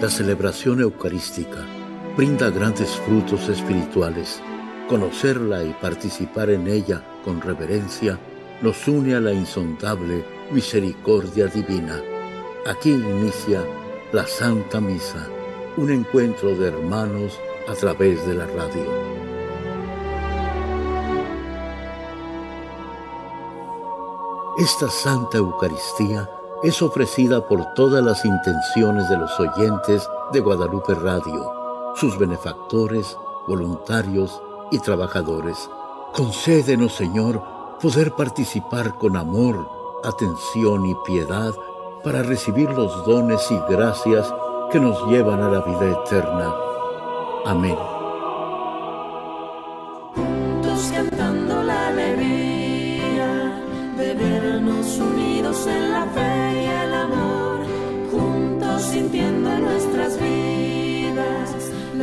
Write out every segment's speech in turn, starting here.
La celebración eucarística brinda grandes frutos espirituales. Conocerla y participar en ella con reverencia nos une a la insondable misericordia divina. Aquí inicia la Santa Misa, un encuentro de hermanos a través de la radio. Esta Santa Eucaristía es ofrecida por todas las intenciones de los oyentes de Guadalupe Radio, sus benefactores, voluntarios y trabajadores. Concédenos, Señor, poder participar con amor, atención y piedad para recibir los dones y gracias que nos llevan a la vida eterna. Amén.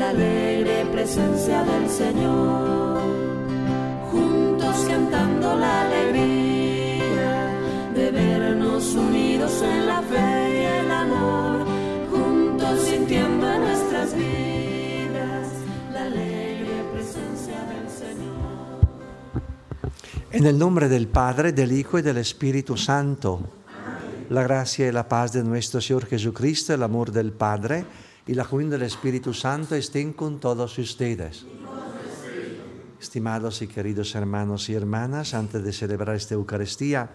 La alegre presencia del Señor. Juntos cantando la alegría de vernos unidos en la fe y el amor, juntos sintiendo en nuestras vidas la alegre presencia del Señor. En el nombre del Padre, del Hijo y del Espíritu Santo, la gracia y la paz de nuestro Señor Jesucristo, el amor del Padre y la comunión del Espíritu Santo estén con todos ustedes. Estimados y queridos hermanos y hermanas, antes de celebrar esta Eucaristía,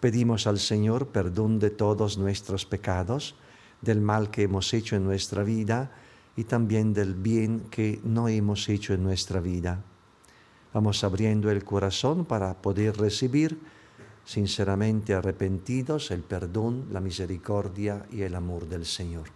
pedimos al Señor perdón de todos nuestros pecados, del mal que hemos hecho en nuestra vida y también del bien que no hemos hecho en nuestra vida. Vamos abriendo el corazón para poder recibir sinceramente arrepentidos el perdón, la misericordia y el amor del Señor.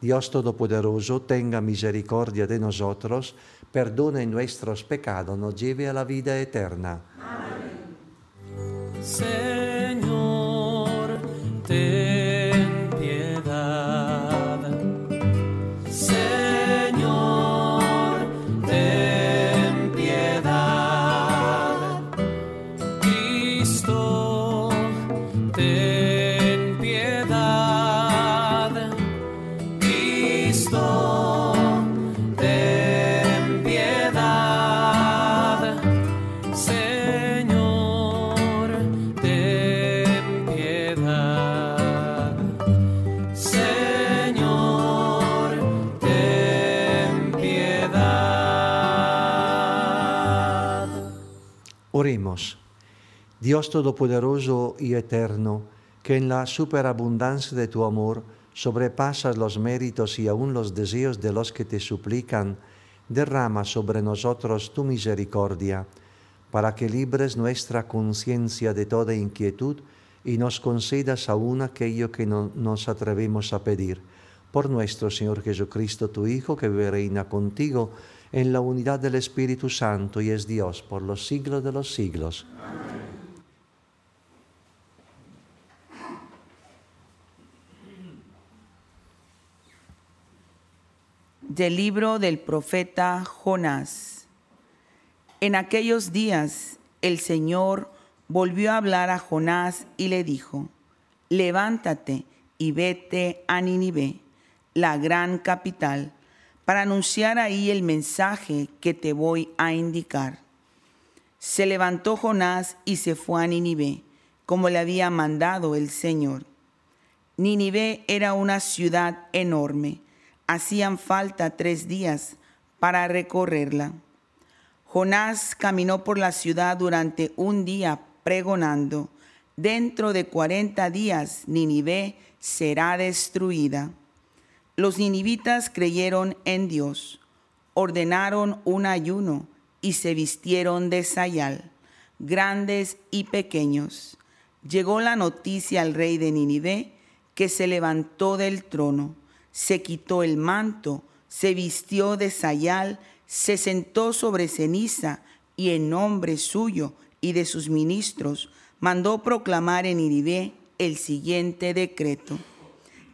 Dios Todopoderoso tenga misericordia de nosotros, perdone nuestros pecados, nos lleve a la vida eterna. Señor, ten piedad. Señor, ten piedad. Cristo, ten Dios Todopoderoso y Eterno, que en la superabundancia de tu amor sobrepasas los méritos y aún los deseos de los que te suplican, derrama sobre nosotros tu misericordia, para que libres nuestra conciencia de toda inquietud y nos concedas aún aquello que no nos atrevemos a pedir. Por nuestro Señor Jesucristo, tu Hijo, que reina contigo en la unidad del Espíritu Santo y es Dios por los siglos de los siglos. Del libro del profeta Jonás. En aquellos días el Señor volvió a hablar a Jonás y le dijo, levántate y vete a Nínive, la gran capital, para anunciar ahí el mensaje que te voy a indicar. Se levantó Jonás y se fue a Nínive, como le había mandado el Señor. Nínive era una ciudad enorme. Hacían falta tres días para recorrerla. Jonás caminó por la ciudad durante un día pregonando, dentro de cuarenta días Nínive será destruida. Los ninivitas creyeron en Dios, ordenaron un ayuno y se vistieron de sayal, grandes y pequeños. Llegó la noticia al rey de Nínive que se levantó del trono, se quitó el manto, se vistió de sayal, se sentó sobre ceniza y en nombre suyo y de sus ministros mandó proclamar en Nínive el siguiente decreto: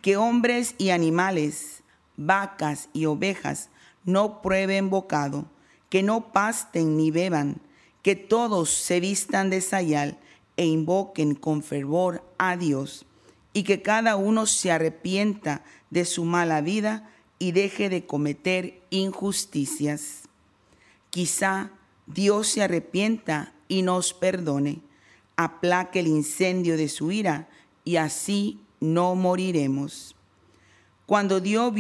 que hombres y animales, vacas y ovejas no prueben bocado, que no pasten ni beban, que todos se vistan de sayal e invoquen con fervor a Dios, y que cada uno se arrepienta de su mala vida y deje de cometer injusticias. Quizá Dios se arrepienta y nos perdone, aplaque el incendio de su ira y así no moriremos. Cuando Dios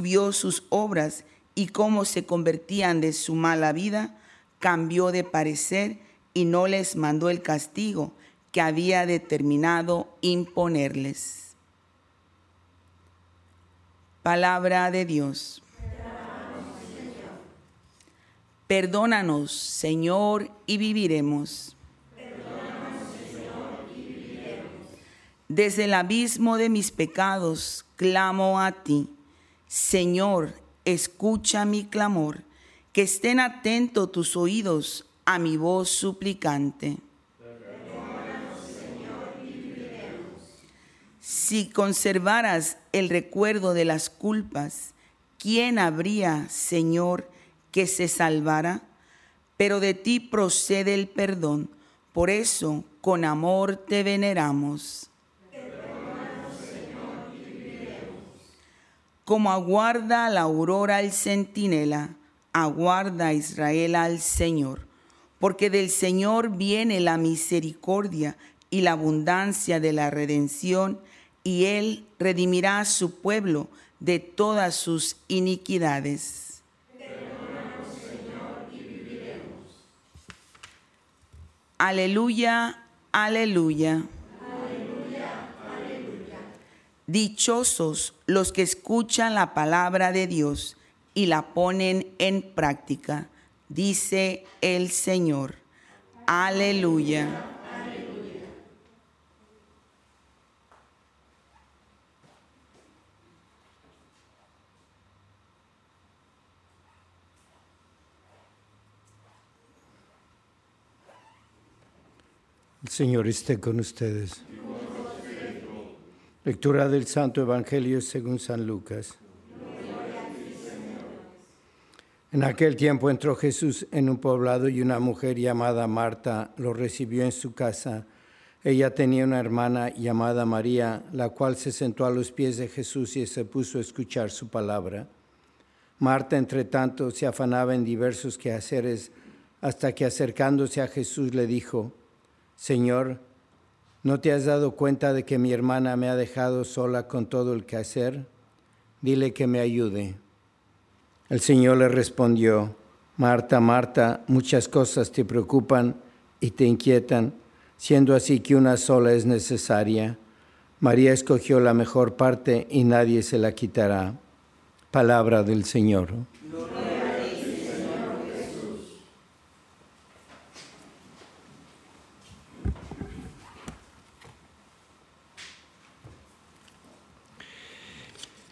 vio, sus obras y cómo se convertían de su mala vida, cambió de parecer y no les mandó el castigo había determinado imponerles. Palabra de Dios. Perdónanos, Señor, y viviremos. Desde el abismo de mis pecados clamo a ti. Señor, escucha mi clamor, que estén atentos tus oídos a mi voz suplicante. Si conservaras el recuerdo de las culpas, ¿quién habría, Señor, que se salvara? Pero de ti procede el perdón, por eso con amor te veneramos. Como aguarda la aurora el centinela, aguarda Israel al Señor, porque del Señor viene la misericordia y la abundancia de la redención, y Él redimirá a su pueblo de todas sus iniquidades. Aleluya, aleluya. Dichosos los que escuchan la palabra de Dios y la ponen en práctica, dice el Señor. Aleluya. El Señor esté con ustedes. Lectura del Santo Evangelio según San Lucas. En aquel tiempo entró Jesús en un poblado y una mujer llamada Marta lo recibió en su casa. Ella tenía una hermana llamada María, la cual se sentó a los pies de Jesús y se puso a escuchar su palabra. Marta, entre tanto, se afanaba en diversos quehaceres hasta que acercándose a Jesús le dijo, Señor, ¿no te has dado cuenta de que mi hermana me ha dejado sola con todo el quehacer? Dile que me ayude. El Señor le respondió, Marta, Marta, muchas cosas te preocupan y te inquietan, siendo así que una sola es necesaria. María escogió la mejor parte y nadie se la quitará. Palabra del Señor.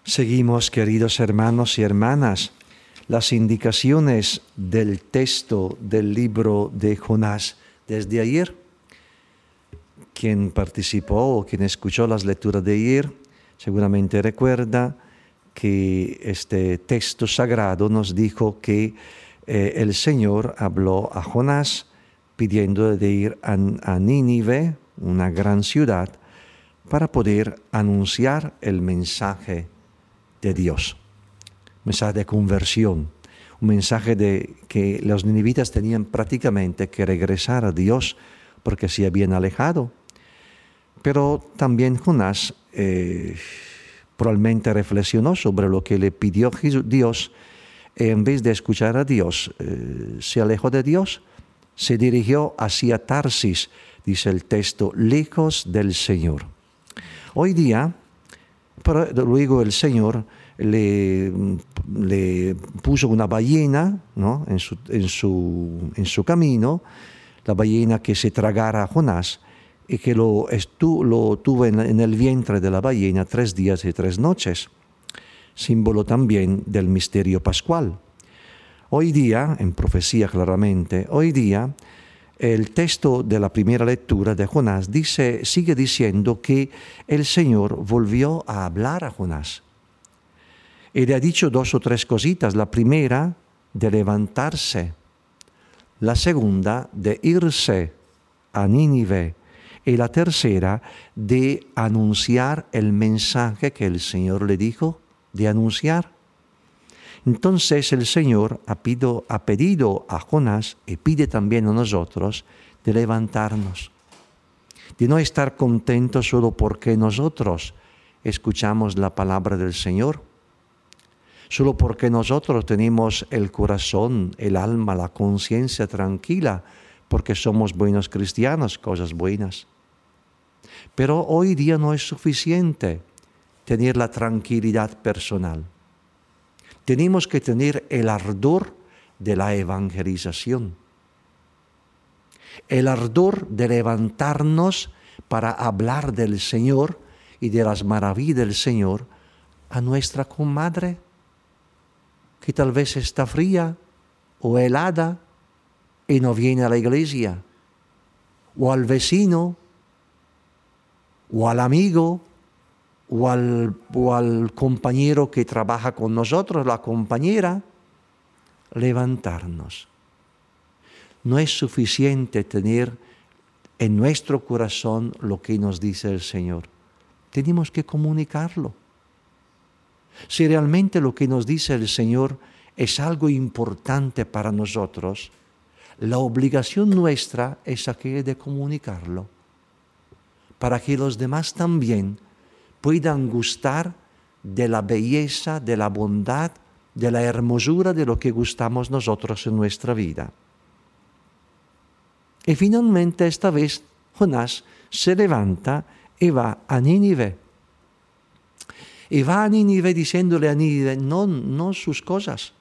Seguimos, queridos hermanos y hermanas, las indicaciones del texto del libro de Jonás desde ayer. Quien participó o quien escuchó las lecturas de ayer seguramente recuerda que este texto sagrado nos dijo que eh, el Señor habló a Jonás pidiendo de ir a, a Nínive, una gran ciudad, para poder anunciar el mensaje de Dios. Mensaje de conversión, un mensaje de que los ninivitas tenían prácticamente que regresar a Dios porque se habían alejado. Pero también Jonás eh, probablemente reflexionó sobre lo que le pidió Dios. En vez de escuchar a Dios, eh, se alejó de Dios, se dirigió hacia Tarsis, dice el texto, lejos del Señor. Hoy día, pero luego el Señor le, puso una ballena ¿no? en, su, en, su, en, su, camino, la ballena que se tragara a Jonás y que lo, estu, lo tuvo en, en el vientre de la ballena tres días y tres noches, símbolo también del misterio pascual. Hoy día, en profecía claramente, hoy día el texto de la primera lectura de Jonás dice, sigue diciendo que el Señor volvió a hablar a Jonás. Y le ha dicho dos o tres cositas. La primera, de levantarse. La segunda, de irse a Nínive. Y la tercera, de anunciar el mensaje que el Señor le dijo de anunciar. Entonces el Señor ha ha pedido a Jonás y pide también a nosotros de levantarnos, de no estar contentos solo porque nosotros escuchamos la palabra del Señor, solo porque nosotros tenemos el corazón, el alma, la conciencia tranquila, porque somos buenos cristianos, cosas buenas. Pero hoy día no es suficiente tener la tranquilidad personal. Tenemos que tener el ardor de la evangelización, el ardor de levantarnos para hablar del Señor y de las maravillas del Señor a nuestra comadre, que tal vez está fría o helada y no viene a la iglesia, o al vecino, o al amigo, o al, compañero que trabaja con nosotros, la compañera, levantarnos. No es suficiente tener en nuestro corazón lo que nos dice el Señor. Tenemos que comunicarlo. Si realmente lo que nos dice el Señor es algo importante para nosotros, la obligación nuestra es aquella de comunicarlo, para que los demás también puedan gustar de la belleza, de la bondad, de la hermosura de lo que gustamos nosotros en nuestra vida. Y finalmente esta vez Jonás se levanta y va a Nínive. Y va a Nínive diciéndole a Nínive no, no sus cosas,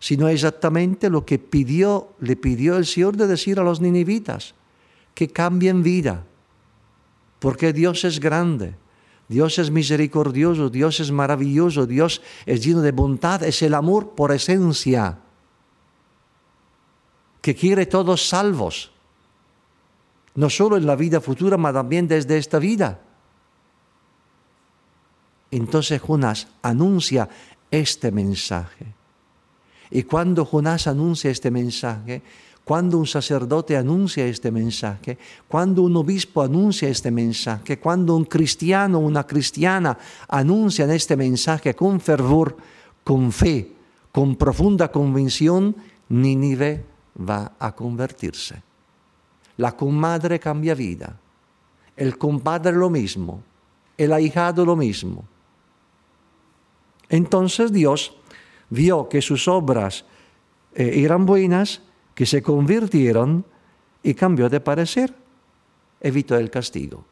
sino exactamente lo que pidió, le pidió el Señor de decir a los ninivitas, que cambien vida, porque Dios es grande, Dios es misericordioso, Dios es maravilloso, Dios es lleno de bondad, es el amor por esencia, que quiere todos salvos, no solo en la vida futura, mas también desde esta vida. Entonces Jonás anuncia este mensaje. Y cuando Jonás anuncia este mensaje, cuando un sacerdote anuncia este mensaje, cuando un obispo anuncia este mensaje, cuando un cristiano o una cristiana anuncian este mensaje con fervor, con fe, con profunda convicción, Nínive va a convertirse. La comadre cambia vida, el compadre lo mismo, el ahijado lo mismo. Entonces Dios vio que sus obras eh, eran buenas que se convirtieron y cambió de parecer, evitó el castigo.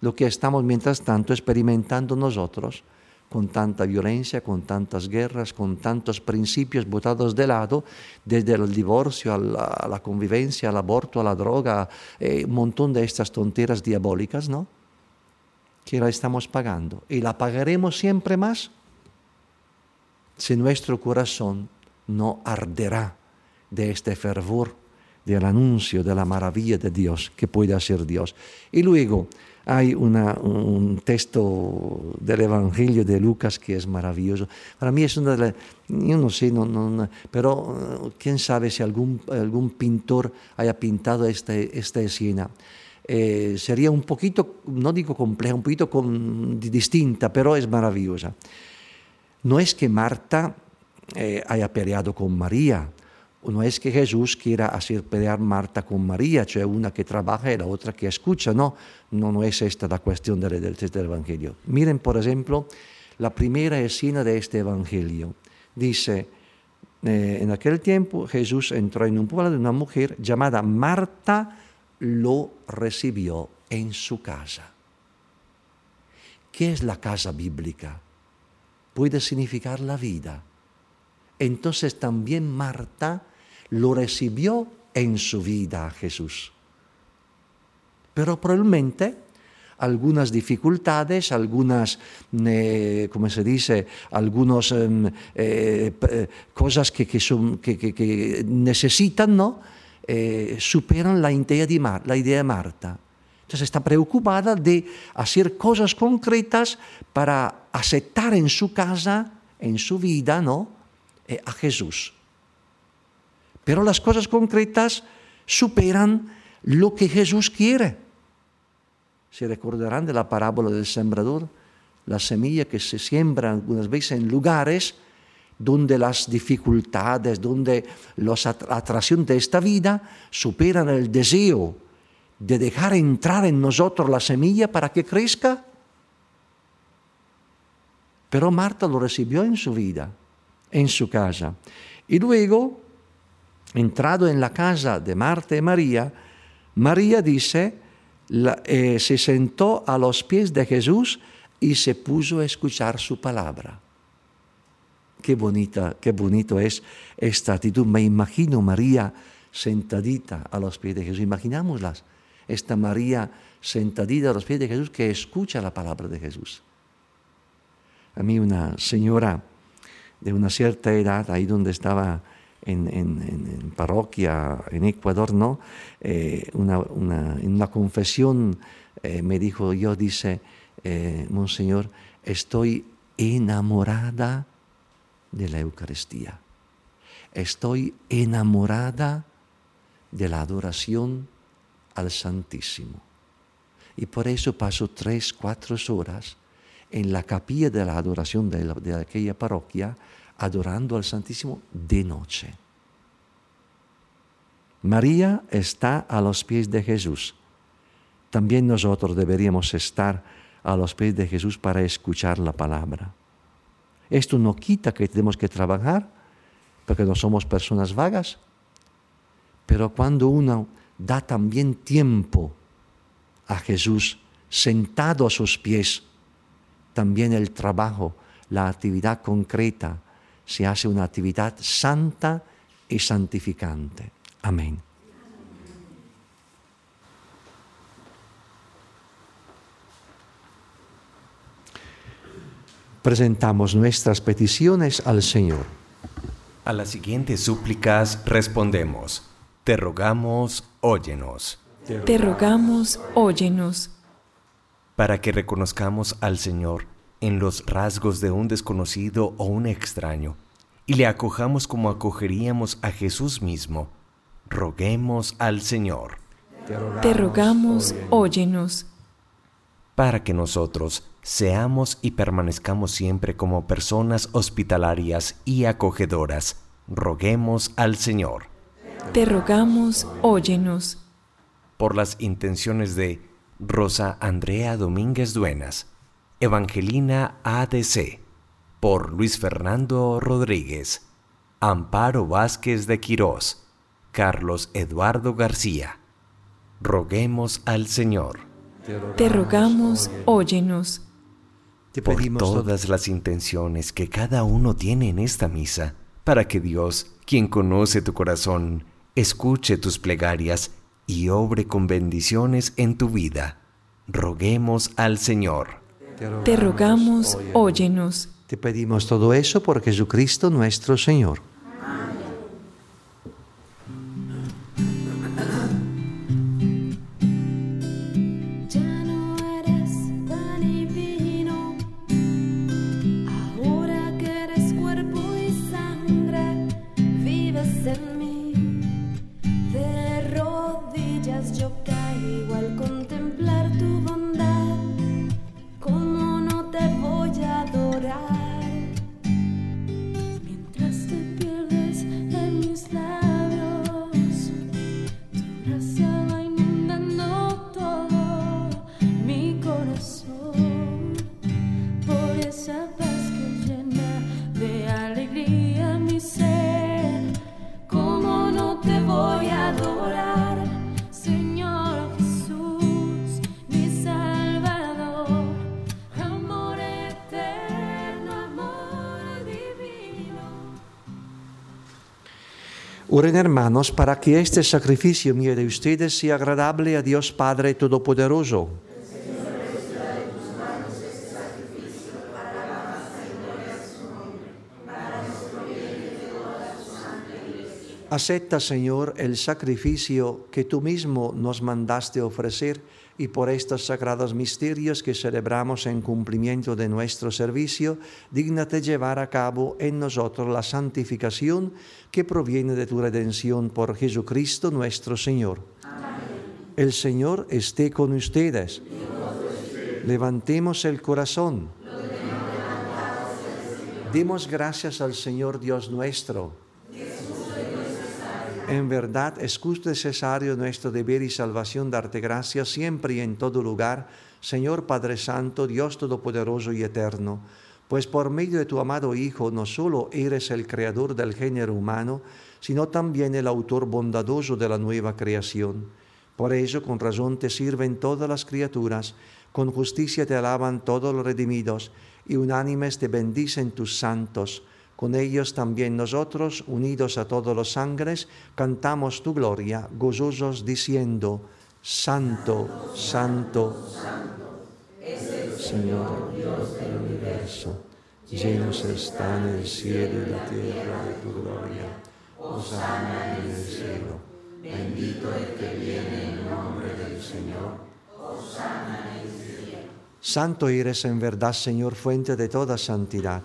Lo que estamos mientras tanto experimentando nosotros con tanta violencia, con tantas guerras, con tantos principios botados de lado, desde el divorcio a la, convivencia, al aborto, a la droga, eh, un montón de estas tonteras diabólicas, ¿no? Que la estamos pagando. Y la pagaremos siempre más si nuestro corazón no arderá de este fervor del anuncio de la maravilla de Dios que puede hacer Dios. Y luego hay un texto del Evangelio de Lucas que es maravilloso. Para mí es una de las, yo no sé, no, pero eh, quién sabe si algún, algún pintor haya pintado esta, esta escena. Eh, sería un poquito, no digo compleja, un poquito con, distinta, pero es maravillosa. No es que Marta eh, haya peleado con María. No es que Jesús quiera hacer pelear Marta con María, cioè una que trabaja y la otra que escucha, no, no, es esta la cuestión del, del, del Evangelio. Miren, por ejemplo, la primera escena de este Evangelio. Dice, eh, en aquel tiempo Jesús entró en un pueblo de una mujer llamada Marta, lo recibió en su casa. ¿Qué es la casa bíblica? Puede significar la vida entonces también Marta lo recibió en su vida a Jesús. Pero probablemente algunas dificultades, algunas, eh, ¿cómo se dice?, algunas em, eh, eh, cosas que, que, son, que, que necesitan, ¿no? Superan la idea, de Marta. Entonces está preocupada de hacer cosas concretas para aceptar en su casa, en su vida, ¿no? a Jesús. Pero las cosas concretas superan lo que Jesús quiere. Se recordarán de la parábola del sembrador, la semilla que se siembra algunas veces en lugares donde las dificultades, donde la atracción de esta vida superan el deseo de dejar entrar en nosotros la semilla para que crezca. Pero Marta lo recibió en su vida, en su casa. Y luego entrado en la casa de Marta y María, María dice, eh, se sentó a los pies de Jesús y se puso a escuchar su palabra. Qué bonita, qué bonito es esta actitud. Me imagino María sentadita a los pies de Jesús. Imaginámoslas. Esta María sentadita a los pies de Jesús que escucha la palabra de Jesús. A mí una señora de una cierta edad, ahí donde estaba en, parroquia en Ecuador, ¿no? Eh, una, en una confesión eh, me dijo, yo dice, eh, Monseñor, estoy enamorada de la Eucaristía. Estoy enamorada de la adoración al Santísimo. Y por eso paso tres, cuatro horas en la capilla de la adoración de, de aquella parroquia adorando al Santísimo de noche. María está a los pies de Jesús. También nosotros deberíamos estar a los pies de Jesús para escuchar la palabra. Esto no quita que tenemos que trabajar, porque no somos personas vagas, pero cuando uno da también tiempo a Jesús sentado a sus pies, también el trabajo, la actividad concreta, se hace una actividad santa y santificante. Amén. Presentamos nuestras peticiones al Señor. A las siguientes súplicas respondemos. Te rogamos, óyenos. Te rogamos, óyenos. Para que reconozcamos al Señor en los rasgos de un desconocido o un extraño, y le acojamos como acogeríamos a Jesús mismo, roguemos al Señor. Te rogamos, óyenos. Para que nosotros seamos y permanezcamos siempre como personas hospitalarias y acogedoras, roguemos al Señor. Te rogamos, óyenos. Por las intenciones de Rosa Andrea Domínguez Duenas, Evangelina ADC, por Luis Fernando Rodríguez, Amparo Vázquez de Quirós, Carlos Eduardo García. Roguemos al Señor. Te rogamos, óyenos. Te por todas las intenciones que cada uno tiene en esta misa, para que Dios, quien conoce tu corazón, escuche tus plegarias y obre con bendiciones en tu vida. Roguemos al Señor. Te rogamos, óyenos. Te pedimos todo eso por Jesucristo nuestro Señor. Oren hermanos para que este sacrificio mío de ustedes sea agradable a Dios Padre Todopoderoso. Acepta, Señor, el sacrificio que tú mismo nos mandaste ofrecer y por estos sagrados misterios que celebramos en cumplimiento de nuestro servicio, dígnate llevar a cabo en nosotros la santificación que proviene de tu redención por Jesucristo nuestro Señor. El Señor esté con ustedes. Levantemos el corazón. Demos gracias al Señor Dios nuestro. En verdad es justo y necesario nuestro deber y salvación darte gracias siempre y en todo lugar, Señor Padre Santo, Dios Todopoderoso y Eterno, pues por medio de tu amado Hijo no solo eres el creador del género humano, sino también el autor bondadoso de la nueva creación. Por eso con razón te sirven todas las criaturas, con justicia te alaban todos los redimidos, y unánimes te bendicen tus santos con ellos también nosotros, unidos a todos los sangres, cantamos tu gloria, gozosos diciendo, Santo, Santo, Señor Dios del universo, llenos están el cielo y la tierra de tu gloria. Osana en el cielo, bendito el que viene en nombre del Señor. Osana en el cielo. Santo eres en verdad, Señor, fuente de toda santidad.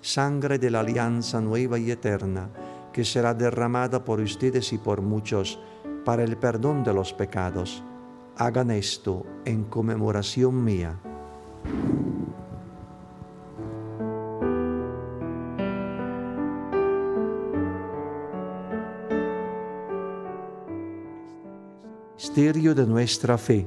sangre de la alianza nueva y eterna, que será derramada por ustedes y por muchos para el perdón de los pecados. Hagan esto en conmemoración mía. Misterio de nuestra fe.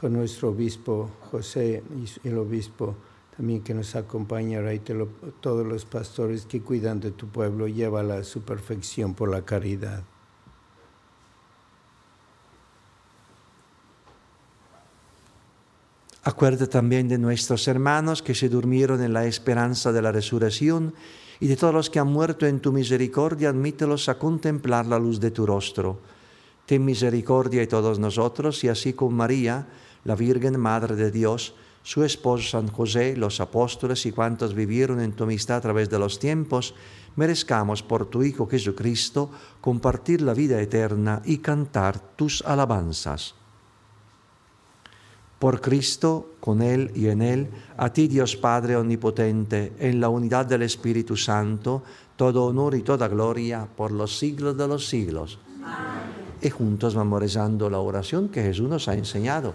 con nuestro obispo José y el obispo también que nos acompaña, y todos los pastores que cuidan de tu pueblo, llévala a su perfección por la caridad. Acuerda también de nuestros hermanos que se durmieron en la esperanza de la resurrección y de todos los que han muerto en tu misericordia, admítelos a contemplar la luz de tu rostro. Ten misericordia de todos nosotros y así con María, la Virgen Madre de Dios, su esposo San José, los apóstoles y cuantos vivieron en tu amistad a través de los tiempos, merezcamos por tu Hijo Jesucristo compartir la vida eterna y cantar tus alabanzas. Por Cristo, con Él y en Él, a ti Dios Padre Omnipotente, en la unidad del Espíritu Santo, todo honor y toda gloria por los siglos de los siglos. Y juntos vamos rezando la oración que Jesús nos ha enseñado.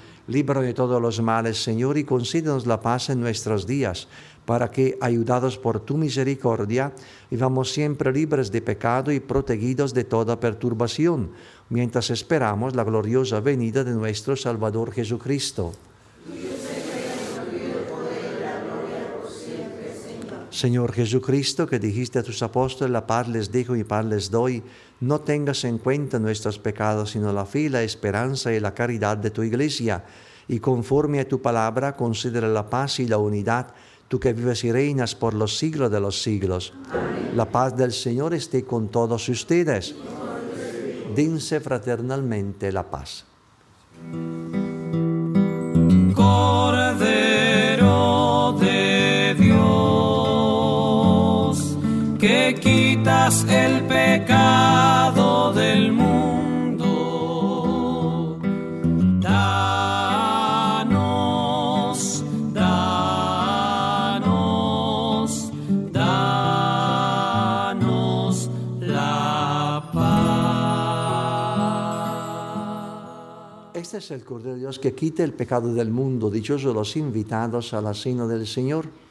Líbranos de todos los males, Señor, y concédenos la paz en nuestros días, para que, ayudados por tu misericordia, vivamos siempre libres de pecado y protegidos de toda perturbación, mientras esperamos la gloriosa venida de nuestro Salvador Jesucristo. Señor Jesucristo, que dijiste a tus apóstoles, la paz les dejo y paz les doy, no tengas en cuenta nuestros pecados, sino la fe, la esperanza y la caridad de tu iglesia, y conforme a tu palabra, considera la paz y la unidad, tú que vives y reinas por los siglos de los siglos. La paz del Señor esté con todos ustedes. Dense fraternalmente la paz. Cordero de que quitas el pecado del mundo. Danos, danos, danos la paz. Este es el Cordero de Dios que quita el pecado del mundo. Dichosos los invitados a la cena del Señor.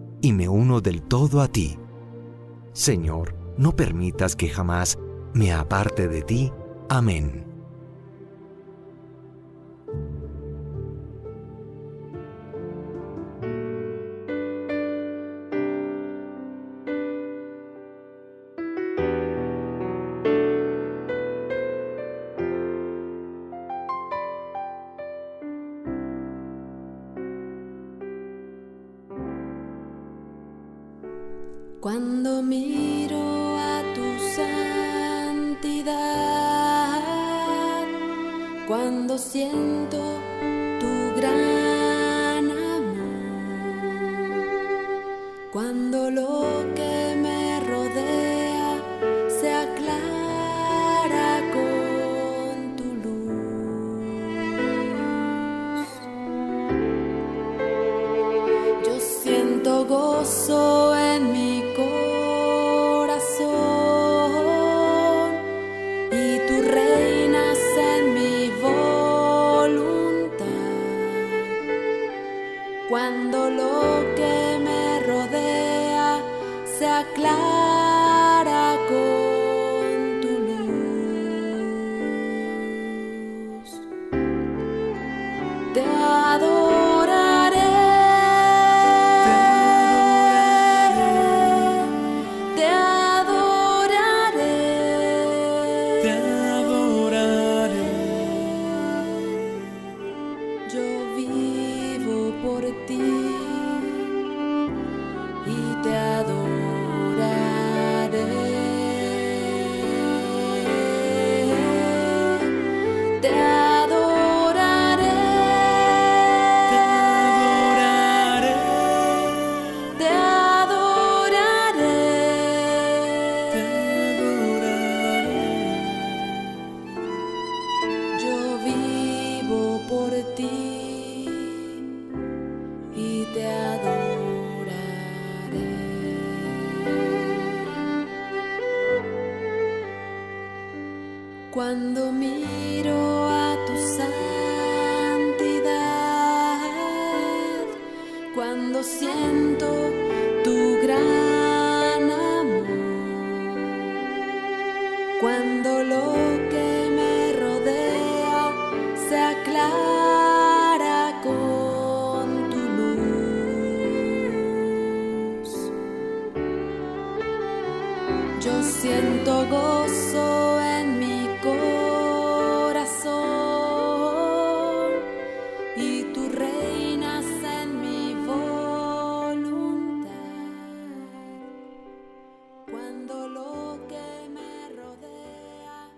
y me uno del todo a ti. Señor, no permitas que jamás me aparte de ti. Amén. Cuando Yo siento gozo en mi corazón y tú reinas en mi voluntad. Cuando lo que me rodea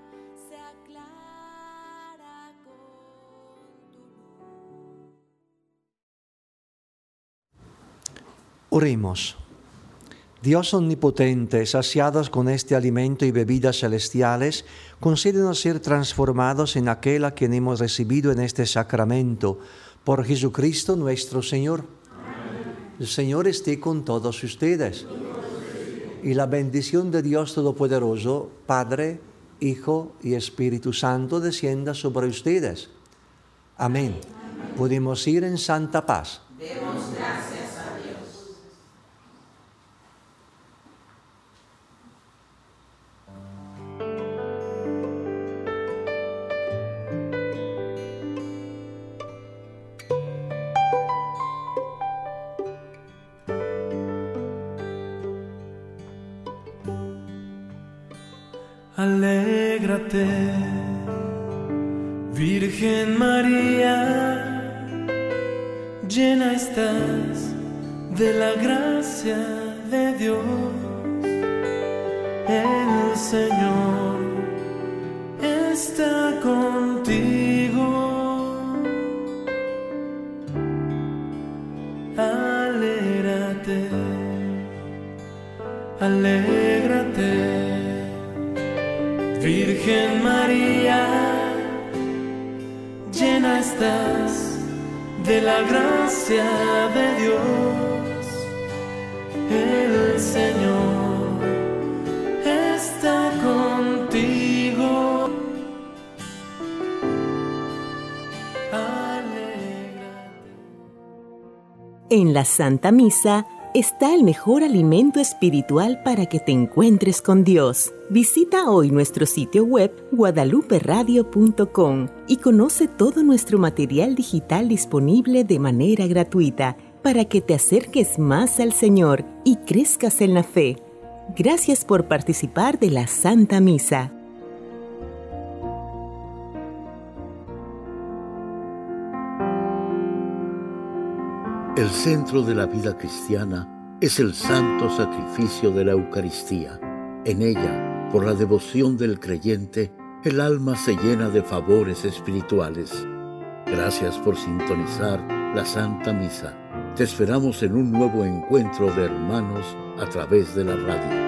se aclara con tu luz. Oremos. Dios omnipotente, saciados con este alimento y bebidas celestiales, concédenos ser transformados en aquel a quien hemos recibido en este sacramento, por Jesucristo nuestro Señor. El Señor esté con todos ustedes. Y la bendición de Dios Todopoderoso, Padre, Hijo y Espíritu Santo, descienda sobre ustedes. Amén. Podemos ir en santa paz. Alégrate, Virgen María, llena estás de la gracia En la Santa Misa está el mejor alimento espiritual para que te encuentres con Dios. Visita hoy nuestro sitio web guadaluperadio.com y conoce todo nuestro material digital disponible de manera gratuita para que te acerques más al Señor y crezcas en la fe. Gracias por participar de la Santa Misa. El centro de la vida cristiana es el santo sacrificio de la Eucaristía. En ella, por la devoción del creyente, el alma se llena de favores espirituales. Gracias por sintonizar la Santa Misa. Te esperamos en un nuevo encuentro de hermanos a través de la radio.